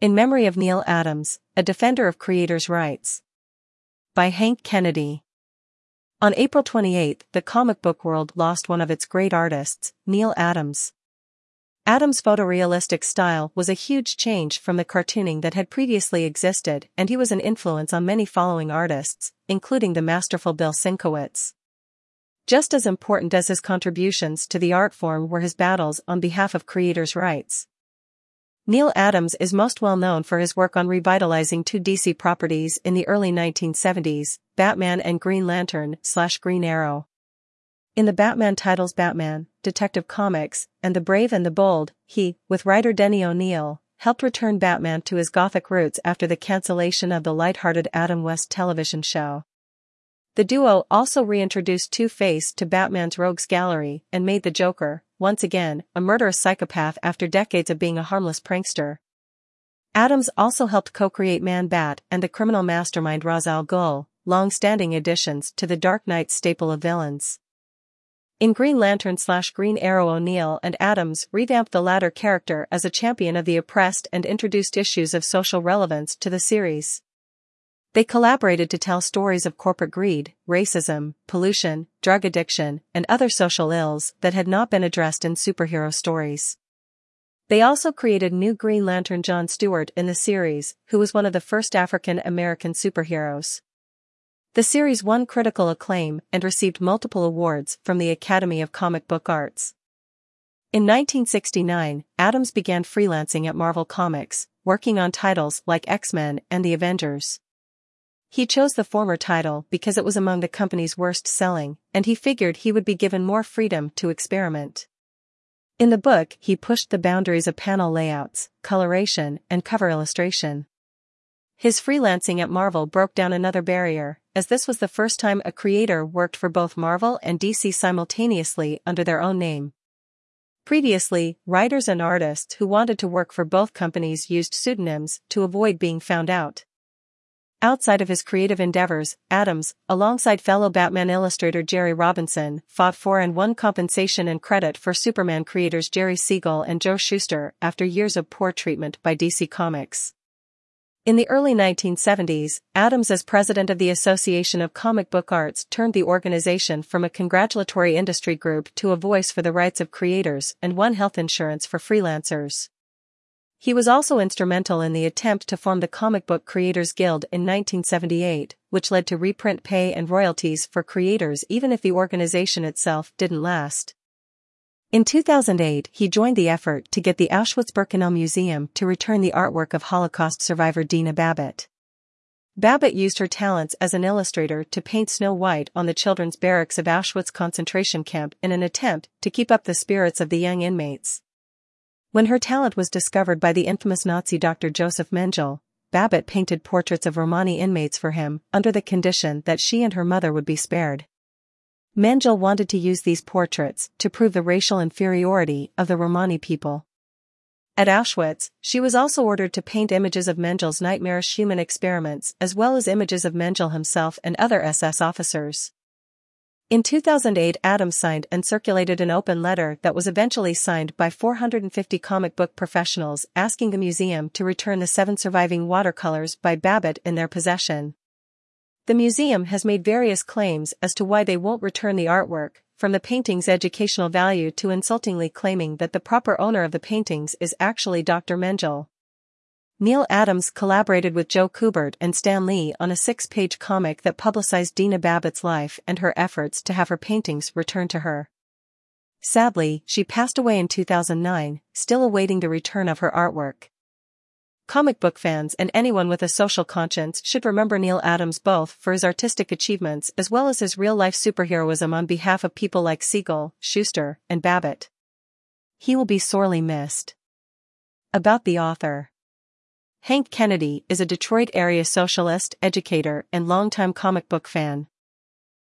In memory of Neal Adams, a defender of creators' rights. By Hank Kennedy. On April 28, the comic book world lost one of its great artists, Neal Adams. Adams' photorealistic style was a huge change from the cartooning that had previously existed and he was an influence on many following artists, including the masterful Bill Sienkiewicz. Just as important as his contributions to the art form were his battles on behalf of creators' rights. Neal Adams is most well known for his work on revitalizing two DC properties in the early 1970s, Batman and Green Lantern slash Green Arrow. In the Batman titles Batman, Detective Comics, and The Brave and the Bold, he, with writer Denny O'Neil, helped return Batman to his gothic roots after the cancellation of the light-hearted Adam West television show. The duo also reintroduced Two-Face to Batman's rogues gallery and made the Joker, once again, a murderous psychopath after decades of being a harmless prankster. Adams also helped co-create Man-Bat and the criminal mastermind Ra's al Ghul, long-standing additions to the Dark Knight staple of villains. In Green Lantern slash Green Arrow O'Neil and Adams revamped the latter character as a champion of the oppressed and introduced issues of social relevance to the series. They collaborated to tell stories of corporate greed, racism, pollution, drug addiction, and other social ills that had not been addressed in superhero stories. They also created new Green Lantern John Stewart in the series, who was one of the first African American superheroes. The series won critical acclaim and received multiple awards from the Academy of Comic Book Arts. In 1969, Adams began freelancing at Marvel Comics, working on titles like X-Men and The Avengers. He chose the former title because it was among the company's worst selling, and he figured he would be given more freedom to experiment. In the book, he pushed the boundaries of panel layouts, coloration, and cover illustration. His freelancing at Marvel broke down another barrier, as this was the first time a creator worked for both Marvel and DC simultaneously under their own name. Previously, writers and artists who wanted to work for both companies used pseudonyms to avoid being found out. Outside of his creative endeavors, Adams, alongside fellow Batman illustrator Jerry Robinson, fought for and won compensation and credit for Superman creators Jerry Siegel and Joe Shuster after years of poor treatment by DC Comics. In the early 1970s, Adams as president of the Association of Comic Book Arts turned the organization from a congratulatory industry group to a voice for the rights of creators and won health insurance for freelancers. He was also instrumental in the attempt to form the Comic Book Creators Guild in 1978, which led to reprint pay and royalties for creators even if the organization itself didn't last. In 2008 he joined the effort to get the Auschwitz-Birkenau Museum to return the artwork of Holocaust survivor Dina Babbitt. Babbitt used her talents as an illustrator to paint Snow White on the children's barracks of Auschwitz concentration camp in an attempt to keep up the spirits of the young inmates. When her talent was discovered by the infamous Nazi Dr. Joseph Mengele, Babbitt painted portraits of Romani inmates for him under the condition that she and her mother would be spared. Mengele wanted to use these portraits to prove the racial inferiority of the Romani people. At Auschwitz, she was also ordered to paint images of Mengele's nightmarish human experiments as well as images of Mengele himself and other SS officers. In 2008 Adams signed and circulated an open letter that was eventually signed by 450 comic book professionals asking the museum to return the seven surviving watercolors by Babbitt in their possession. The museum has made various claims as to why they won't return the artwork, from the painting's educational value to insultingly claiming that the proper owner of the paintings is actually Dr. Mengele. Neal Adams collaborated with Joe Kubert and Stan Lee on a six-page comic that publicized Dina Babbitt's life and her efforts to have her paintings returned to her. Sadly, she passed away in 2009, still awaiting the return of her artwork. Comic book fans and anyone with a social conscience should remember Neal Adams both for his artistic achievements as well as his real-life superheroism on behalf of people like Siegel, Shuster, and Babbitt. He will be sorely missed. About the author. Hank Kennedy is a Detroit area socialist, educator, and longtime comic book fan.